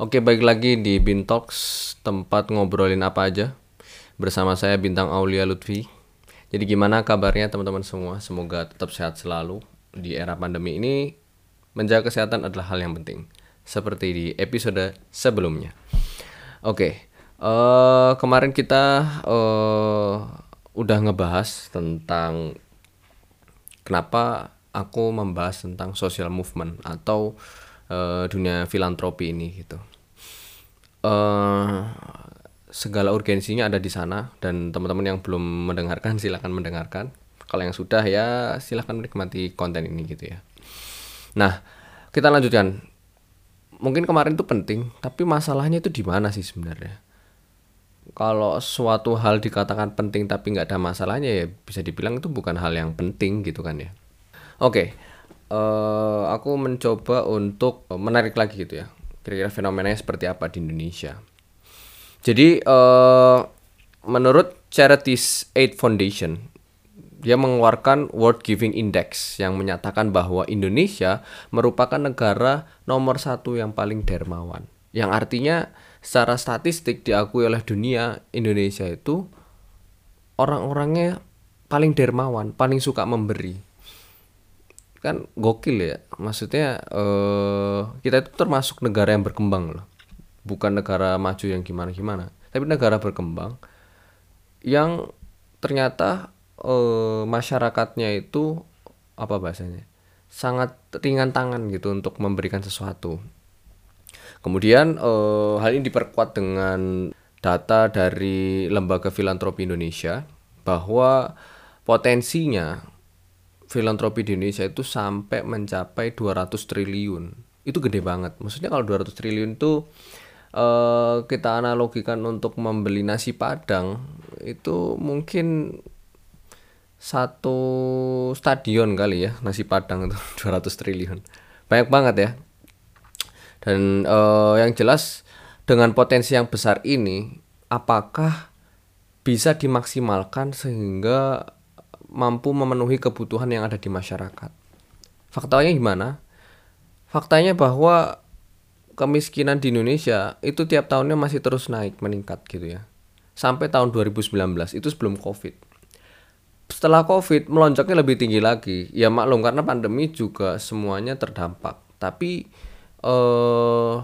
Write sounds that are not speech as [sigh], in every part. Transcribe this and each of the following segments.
Oke, baik lagi di Bin Talks, tempat ngobrolin apa aja. Bersama saya Bintang Aulia Lutfi. Jadi gimana kabarnya teman-teman semua? Semoga tetap sehat selalu di era pandemi ini. Menjaga kesehatan adalah hal yang penting. Seperti di episode sebelumnya. Oke, eh, kemarin kita eh, udah ngebahas tentang kenapa aku membahas tentang social movement atau eh, dunia filantropi ini gitu. Eh segala urgensinya ada di sana dan teman-teman yang belum mendengarkan silahkan mendengarkan. Kalau yang sudah ya silahkan menikmati konten ini gitu ya. Nah kita lanjutkan. Mungkin kemarin itu penting tapi masalahnya itu di mana sih sebenarnya? Kalau suatu hal dikatakan penting tapi nggak ada masalahnya ya bisa dibilang itu bukan hal yang penting gitu kan ya. Oke eh, aku mencoba untuk menarik lagi gitu ya kira-kira fenomenanya seperti apa di Indonesia. Jadi eh, menurut Charities Aid Foundation dia mengeluarkan World Giving Index yang menyatakan bahwa Indonesia merupakan negara nomor satu yang paling dermawan. Yang artinya secara statistik diakui oleh dunia Indonesia itu orang-orangnya paling dermawan, paling suka memberi kan gokil ya. Maksudnya eh kita itu termasuk negara yang berkembang loh. Bukan negara maju yang gimana gimana tapi negara berkembang yang ternyata eh masyarakatnya itu apa bahasanya sangat ringan tangan gitu untuk memberikan sesuatu. Kemudian eh, hal ini diperkuat dengan data dari lembaga filantropi Indonesia bahwa potensinya filantropi di Indonesia itu sampai mencapai 200 triliun. Itu gede banget. Maksudnya kalau 200 triliun itu eh, kita analogikan untuk membeli nasi padang itu mungkin satu stadion kali ya nasi padang itu [laughs] 200 triliun. Banyak banget ya. Dan eh, yang jelas dengan potensi yang besar ini apakah bisa dimaksimalkan sehingga mampu memenuhi kebutuhan yang ada di masyarakat. Faktanya gimana? Faktanya bahwa kemiskinan di Indonesia itu tiap tahunnya masih terus naik meningkat gitu ya. Sampai tahun 2019 itu sebelum Covid. Setelah Covid melonjaknya lebih tinggi lagi. Ya maklum karena pandemi juga semuanya terdampak. Tapi eh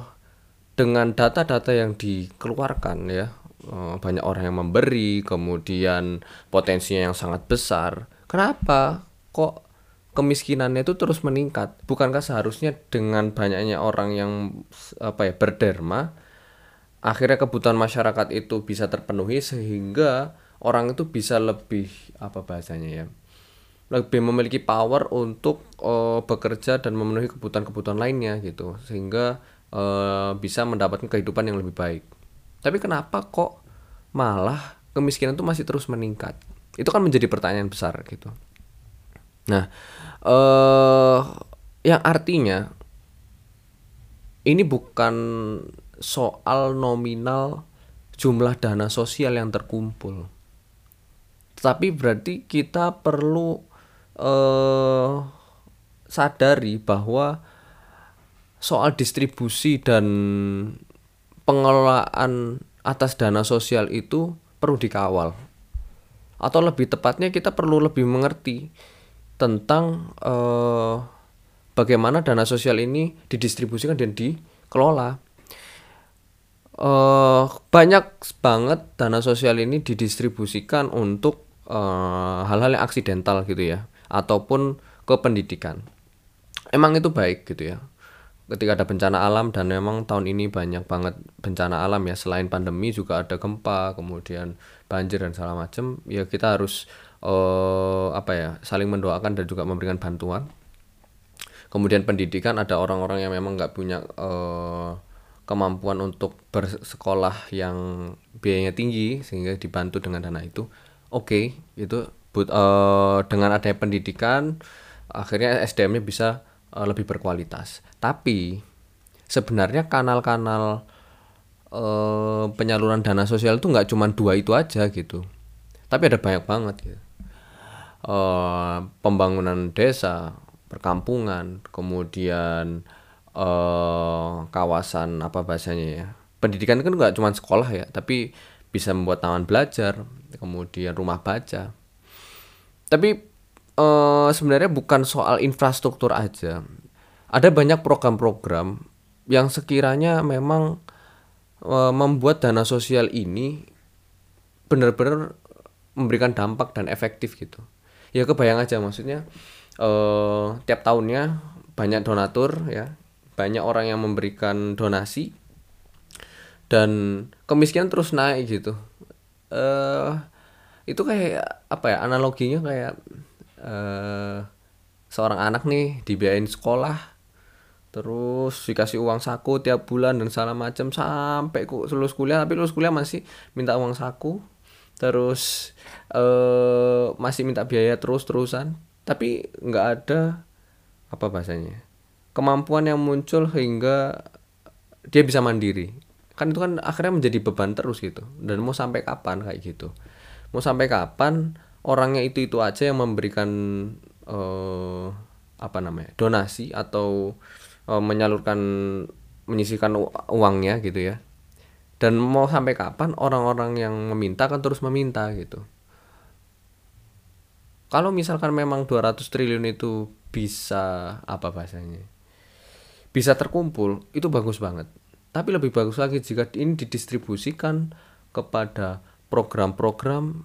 dengan data-data yang dikeluarkan ya Eh, banyak orang yang memberi, kemudian potensinya yang sangat besar. Kenapa kok kemiskinannya itu terus meningkat? Bukankah seharusnya dengan banyaknya orang yang apa ya berderma, akhirnya kebutuhan masyarakat itu bisa terpenuhi sehingga orang itu bisa lebih apa bahasanya ya? lebih memiliki power untuk uh, bekerja dan memenuhi kebutuhan-kebutuhan lainnya gitu sehingga uh, bisa mendapatkan kehidupan yang lebih baik tapi kenapa kok malah kemiskinan itu masih terus meningkat? Itu kan menjadi pertanyaan besar gitu. Nah, eh yang artinya ini bukan soal nominal jumlah dana sosial yang terkumpul. Tapi berarti kita perlu eh sadari bahwa soal distribusi dan pengelolaan atas dana sosial itu perlu dikawal. Atau lebih tepatnya kita perlu lebih mengerti tentang eh, bagaimana dana sosial ini didistribusikan dan dikelola. Eh, banyak banget dana sosial ini didistribusikan untuk eh, hal-hal yang aksidental gitu ya, ataupun ke pendidikan. Emang itu baik gitu ya ketika ada bencana alam dan memang tahun ini banyak banget bencana alam ya. Selain pandemi juga ada gempa kemudian banjir dan segala macam ya kita harus uh, apa ya saling mendoakan dan juga memberikan bantuan. Kemudian pendidikan ada orang-orang yang memang nggak punya uh, kemampuan untuk bersekolah yang biayanya tinggi sehingga dibantu dengan dana itu. Oke okay, itu but, uh, dengan adanya pendidikan akhirnya SDM-nya bisa uh, lebih berkualitas. Tapi sebenarnya kanal-kanal uh, penyaluran dana sosial itu nggak cuma dua itu aja gitu. Tapi ada banyak banget gitu. Uh, pembangunan desa, perkampungan, kemudian eh kawasan apa bahasanya ya pendidikan kan nggak cuma sekolah ya tapi bisa membuat taman belajar kemudian rumah baca tapi eh sebenarnya bukan soal infrastruktur aja. Ada banyak program-program yang sekiranya memang eh, membuat dana sosial ini benar-benar memberikan dampak dan efektif gitu. Ya kebayang aja maksudnya eh tiap tahunnya banyak donatur ya. Banyak orang yang memberikan donasi dan kemiskinan terus naik gitu. Eh itu kayak apa ya analoginya kayak eh seorang anak nih dibiayain sekolah terus dikasih uang saku tiap bulan dan segala macam sampai ku lulus kuliah tapi lulus kuliah masih minta uang saku terus eh masih minta biaya terus-terusan tapi nggak ada apa bahasanya kemampuan yang muncul hingga dia bisa mandiri. Kan itu kan akhirnya menjadi beban terus gitu. Dan mau sampai kapan kayak gitu? Mau sampai kapan orangnya itu itu aja yang memberikan eh apa namanya donasi atau eh, menyalurkan menyisihkan uangnya gitu ya. Dan mau sampai kapan orang-orang yang meminta kan terus meminta gitu. Kalau misalkan memang 200 triliun itu bisa apa bahasanya bisa terkumpul itu bagus banget. Tapi lebih bagus lagi jika ini didistribusikan kepada program-program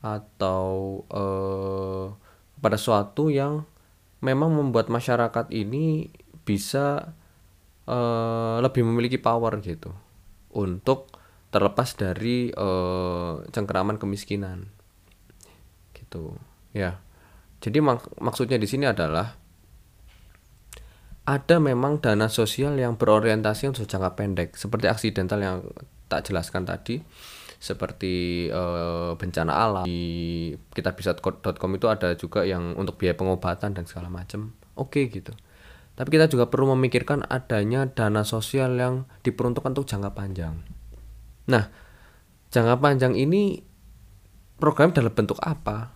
atau eh, pada suatu yang memang membuat masyarakat ini bisa eh, lebih memiliki power gitu untuk terlepas dari eh, cengkeraman kemiskinan. Gitu ya. Jadi mak- maksudnya di sini adalah ada memang dana sosial yang berorientasi untuk jangka pendek seperti aksidental yang tak jelaskan tadi seperti eh, bencana alam. Di kitabisa.com itu ada juga yang untuk biaya pengobatan dan segala macam oke gitu. Tapi kita juga perlu memikirkan adanya dana sosial yang diperuntukkan untuk jangka panjang. Nah jangka panjang ini program dalam bentuk apa?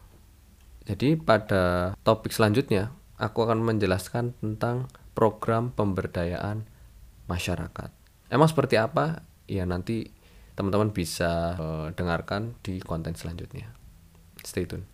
Jadi pada topik selanjutnya aku akan menjelaskan tentang program pemberdayaan masyarakat. Emang seperti apa? Ya nanti teman-teman bisa eh, dengarkan di konten selanjutnya. Stay tune.